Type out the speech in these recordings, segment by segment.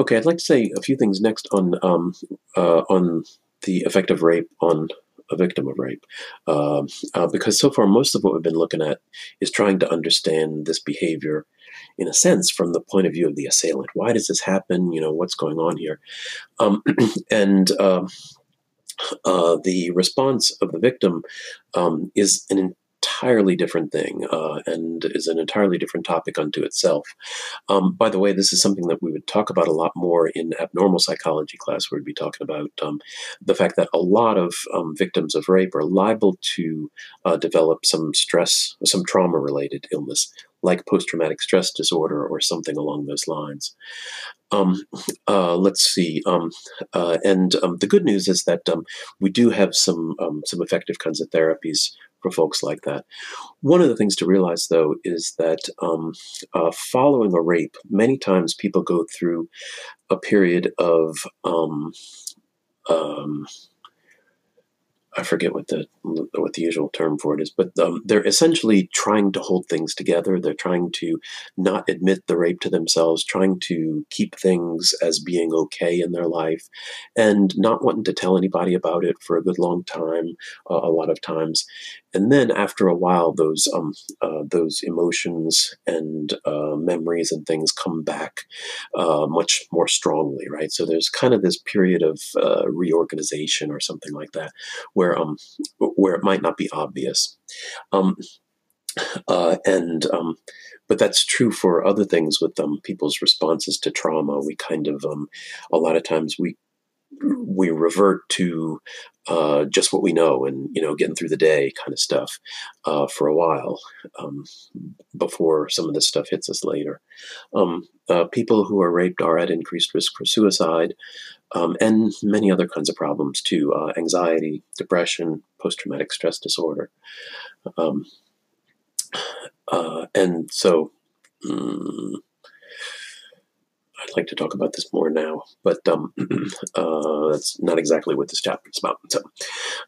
Okay, I'd like to say a few things next on um, uh, on the effect of rape on a victim of rape, um, uh, because so far most of what we've been looking at is trying to understand this behavior, in a sense, from the point of view of the assailant. Why does this happen? You know, what's going on here? Um, and uh, uh, the response of the victim um, is an entirely different thing uh, and is an entirely different topic unto itself. Um, by the way, this is something that we would talk about a lot more in abnormal psychology class, where we'd be talking about um, the fact that a lot of um, victims of rape are liable to uh, develop some stress, some trauma related illness, like post traumatic stress disorder or something along those lines. Um, uh, let's see. Um, uh, and um, the good news is that um, we do have some um, some effective kinds of therapies for folks like that. One of the things to realize, though, is that um, uh, following a rape, many times people go through a period of I forget what the what the usual term for it is, but um, they're essentially trying to hold things together. They're trying to not admit the rape to themselves, trying to keep things as being okay in their life, and not wanting to tell anybody about it for a good long time. Uh, a lot of times, and then after a while, those um, uh, those emotions and uh, memories and things come back uh, much more strongly, right? So there's kind of this period of uh, reorganization or something like that, where um, where it might not be obvious. Um, uh, and um, but that's true for other things with um, people's responses to trauma. We kind of um, a lot of times we we revert to uh, just what we know and you know getting through the day kind of stuff uh, for a while um, before some of this stuff hits us later. Um, uh, people who are raped are at increased risk for suicide um, and many other kinds of problems too: uh, anxiety, depression, post-traumatic stress disorder, um, uh, and so. Mm, I'd like to talk about this more now, but um, uh, that's not exactly what this chapter is about. So,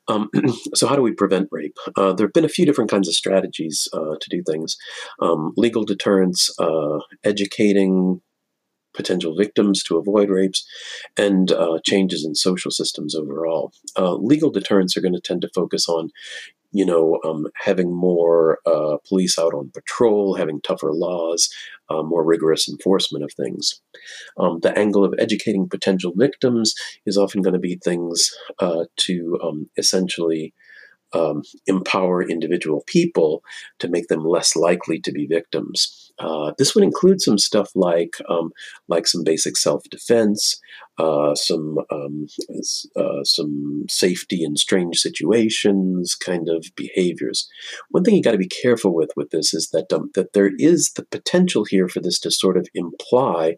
um, so how do we prevent rape? Uh, there have been a few different kinds of strategies uh, to do things: um, legal deterrence, uh, educating potential victims to avoid rapes, and uh, changes in social systems overall. Uh, legal deterrence are going to tend to focus on you know, um, having more uh, police out on patrol, having tougher laws, uh, more rigorous enforcement of things. Um, the angle of educating potential victims is often going to be things uh, to um, essentially um, empower individual people to make them less likely to be victims. Uh, this would include some stuff like um, like some basic self defense, uh, some um, uh, some safety in strange situations kind of behaviors. One thing you got to be careful with with this is that um, that there is the potential here for this to sort of imply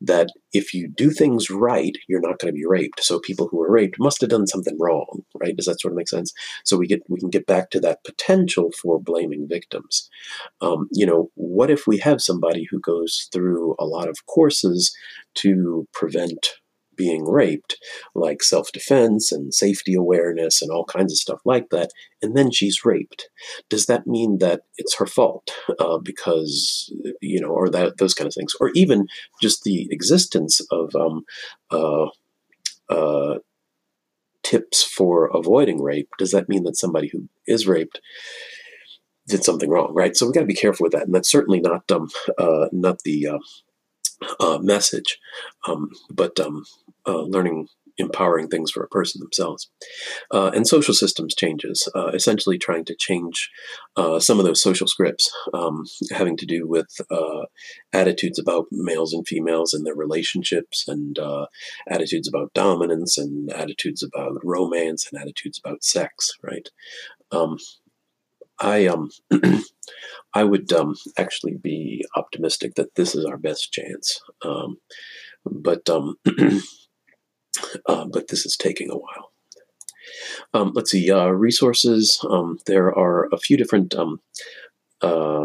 that if you do things right, you're not going to be raped. So people who are raped must have done something wrong, right? Does that sort of make sense? So we get we can get back to that potential for blaming victims. Um, you know, what if we have somebody who goes through a lot of courses to prevent being raped, like self defense and safety awareness and all kinds of stuff like that, and then she's raped. Does that mean that it's her fault uh, because, you know, or that those kind of things? Or even just the existence of um, uh, uh, tips for avoiding rape? Does that mean that somebody who is raped? did something wrong, right? So we've got to be careful with that, and that's certainly not um, uh, not the uh, message, um, but um, uh, learning empowering things for a person themselves. Uh, and social systems changes, uh, essentially trying to change uh, some of those social scripts um, having to do with uh, attitudes about males and females and their relationships, and attitudes about dominance, and attitudes about romance, and attitudes about sex, right? I um I would um actually be optimistic that this is our best chance. Um, but um uh, but this is taking a while. Um, let's see uh, resources. Um, there are a few different um, uh,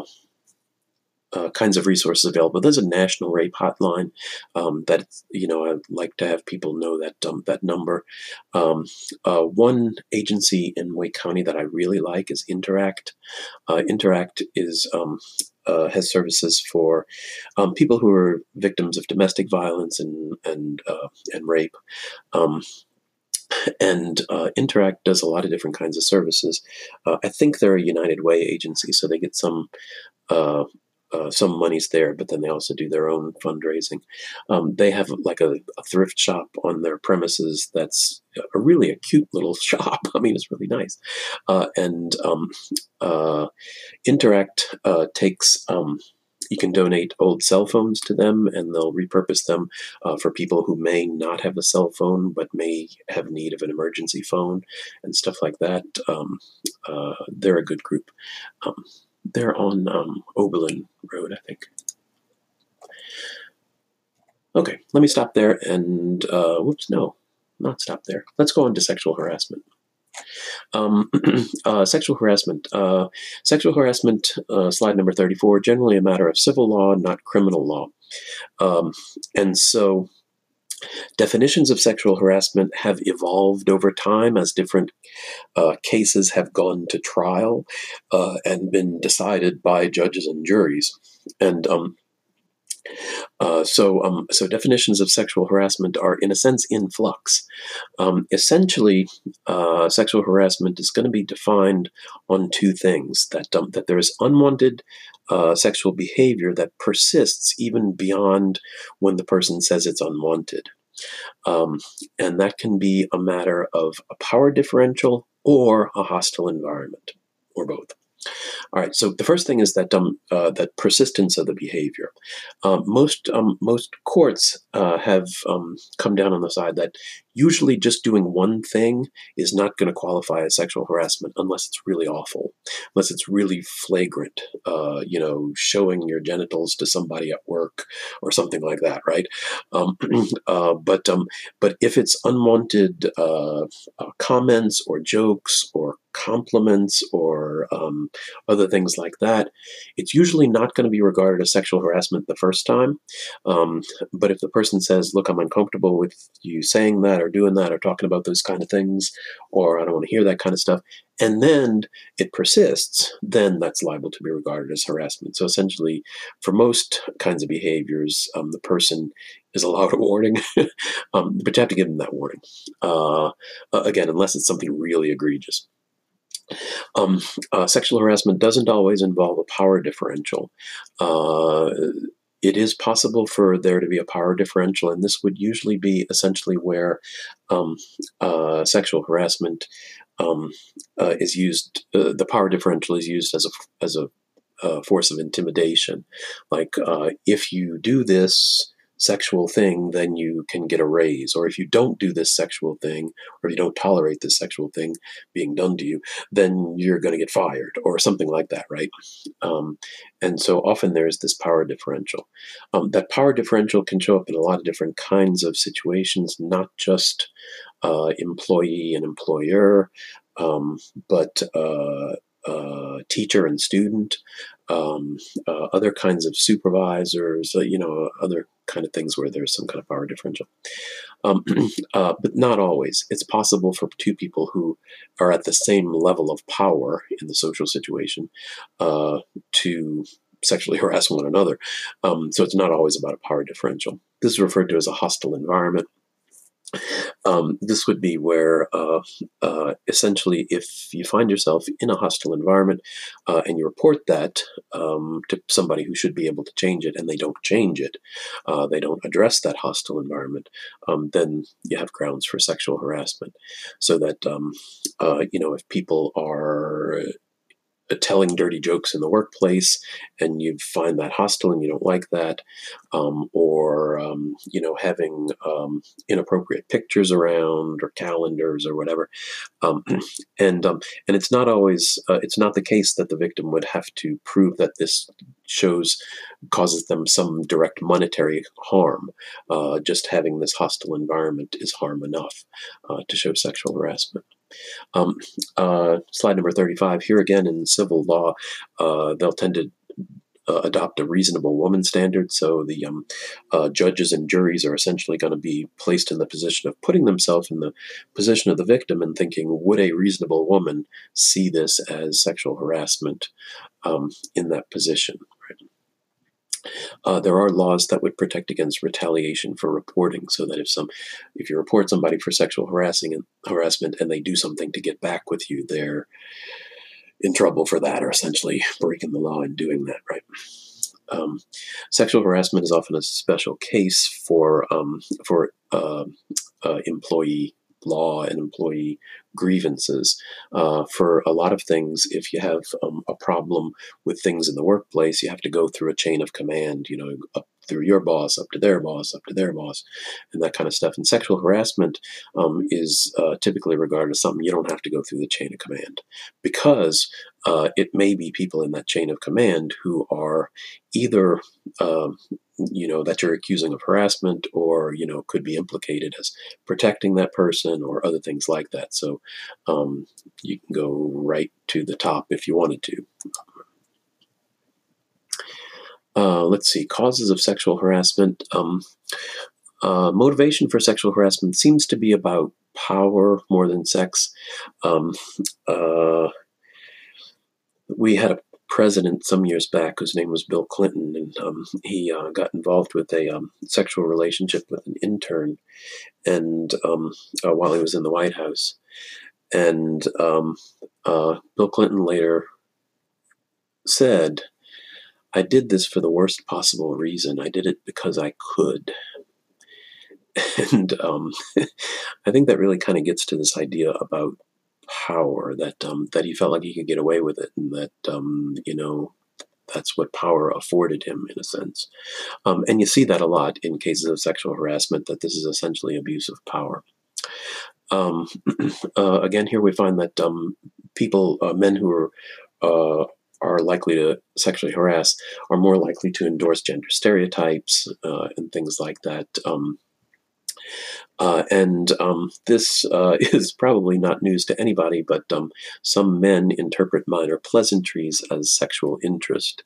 uh, kinds of resources available. There's a national rape hotline um, that you know I'd like to have people know that um, that number. Um, uh, one agency in Wake County that I really like is Interact. Uh, Interact is um, uh, has services for um, people who are victims of domestic violence and and uh, and rape. Um, and uh, Interact does a lot of different kinds of services. Uh, I think they're a United Way agency, so they get some uh, some money's there, but then they also do their own fundraising. Um, they have like a, a, thrift shop on their premises that's a really a cute little shop. I mean, it's really nice. Uh, and um, uh, Interact uh, takes. Um, you can donate old cell phones to them, and they'll repurpose them uh, for people who may not have a cell phone but may have need of an emergency phone and stuff like that. Um, uh, they're a good group. Um, they're on um, Oberlin Road, I think. Okay, let me stop there and, uh, whoops, no, not stop there. Let's go on to sexual harassment. Um, uh, sexual harassment. Uh, sexual harassment, uh, slide number 34, generally a matter of civil law, not criminal law. Um, and so Definitions of sexual harassment have evolved over time as different uh, cases have gone to trial uh, and been decided by judges and juries. And um, uh, so, um, so definitions of sexual harassment are, in a sense, in flux. Um, essentially, uh, sexual harassment is going to be defined on two things: that um, that there is unwanted uh, sexual behavior that persists even beyond when the person says it's unwanted, um, and that can be a matter of a power differential or a hostile environment, or both. All right. So the first thing is that um, uh, that persistence of the behavior. Um, most um, most courts uh, have um, come down on the side that usually just doing one thing is not going to qualify as sexual harassment unless it's really awful, unless it's really flagrant. Uh, you know, showing your genitals to somebody at work or something like that, right? Um, uh, but but if it's unwanted uh, uh, comments or jokes or compliments or um, other things like that, it's usually not going to be regarded as sexual harassment the first time. Um, but if the person says, "Look, I'm uncomfortable with you saying that or doing that or talking about those kind of things," or "I don't want to hear that kind of stuff," and then it persists, then that's liable to be regarded as harassment. So essentially, for most kinds of behaviors, um, the person is allowed a warning, um, but you have to give them that warning. Uh, again, unless it's something really egregious. Um, uh, sexual harassment doesn't always involve a power differential. Uh, it is possible for there to be a power differential, and this would usually be essentially where um, uh, sexual harassment um, uh, is used. Uh, the power differential is used as a as a uh, force of intimidation. Like if you do this, sexual thing, then you can get a raise. Or if you don't do this sexual thing, or if you don't tolerate this sexual thing being done to you, then you're going to get fired, or something like that, right? Um, and so often there's this power differential. Um, that power differential can show up in a lot of different kinds of situations, not just uh, employee and employer, um, but uh, uh, teacher and student, um, uh, other kinds of supervisors, uh, you know, other kind of things where there's some kind of power differential. Um, uh, but not always. It's possible for two people who are at the same level of power in the social situation uh, to sexually harass one another. Um, so it's not always about a power differential. This is referred to as a hostile environment. Um, this would be where uh, uh, essentially, if you find yourself in a hostile environment uh, and you report that um, to somebody who should be able to change it and they don't change it, uh, they don't address that hostile environment, um, then you have grounds for sexual harassment. So that, um, uh, you know, if people are telling dirty jokes in the workplace and you find that hostile and you don't like that um, or um, you know having um, inappropriate pictures around or calendars or whatever um, and um, and it's not always uh, it's not the case that the victim would have to prove that this shows causes them some direct monetary harm. Uh, just having this hostile environment is harm enough uh, to show sexual harassment um, uh, slide number 35. Here again in civil law, uh, they'll tend to uh, adopt a reasonable woman standard. So the um, uh, judges and juries are essentially going to be placed in the position of putting themselves in the position of the victim and thinking, would a reasonable woman see this as sexual harassment um, in that position? Uh, there are laws that would protect against retaliation for reporting, so that if some, if you report somebody for sexual harassing and harassment, and they do something to get back with you, they're in trouble for that, or essentially breaking the law and doing that, right? Um, sexual harassment is often a special case for um, for uh, uh, employee law and employee grievances. Uh, for a lot of things, if you have um, a problem with things in the workplace, you have to go through a chain of command, you know, up through your boss, up to their boss, up to their boss, and that kind of stuff. And sexual harassment um, is uh, typically regarded as something you don't have to go through the chain of command because uh, it may be people in that chain of command who are either um, you know that you're accusing of harassment or you know could be implicated as protecting that person or other things like that so um, you can go right to the top if you wanted to uh, let's see causes of sexual harassment um, uh, motivation for sexual harassment seems to be about power more than sex. Um, uh, we had a president some years back whose name was Bill Clinton, and um, he uh, got involved with a um, sexual relationship with an intern, and um, uh, while he was in the White House, and um, uh, Bill Clinton later said, "I did this for the worst possible reason. I did it because I could." And um, I think that really kind of gets to this idea about power that um, that he felt like he could get away with it, and that um, you know that's what power afforded him in a sense. Um, and you see that a lot in cases of sexual harassment that this is essentially abuse of power. Um, uh, again, here we find that um, people, uh, men who are uh, are likely to sexually harass are more likely to endorse gender stereotypes uh, and things like that. Um, uh, and um, this uh, is probably not news to anybody, but um, some men interpret minor pleasantries as sexual interest.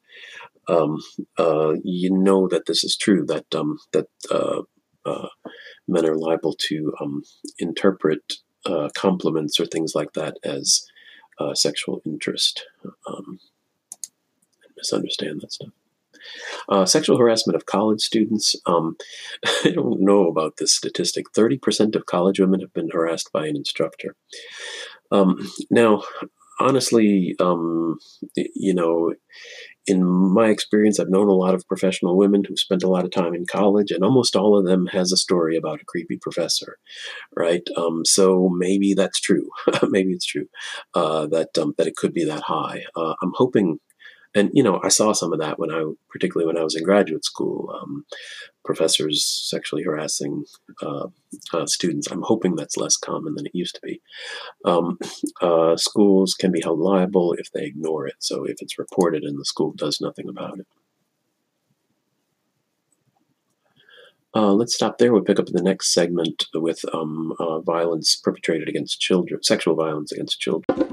Um, uh, you know that this is true. That um, that uh, uh, men are liable to um, interpret compliments or things like that as sexual interest. Um, misunderstand that stuff. Uh, sexual harassment of college students. Um, I don't know about this statistic. 30% of college women have been harassed by an instructor. Um, now, honestly, um, you know, in my experience, I've known a lot of professional women who spent a lot of time in college, and almost all of them has a story about a creepy professor, right? Um, so maybe that's true. maybe it's true uh, that um, that it could be that high. Uh, I'm hoping and you know i saw some of that when i particularly when i was in graduate school um, professors sexually harassing uh, uh, students i'm hoping that's less common than it used to be um, uh, schools can be held liable if they ignore it so if it's reported and the school does nothing about it Uh, let's stop there. We'll pick up the next segment with um, uh, violence perpetrated against children, sexual violence against children.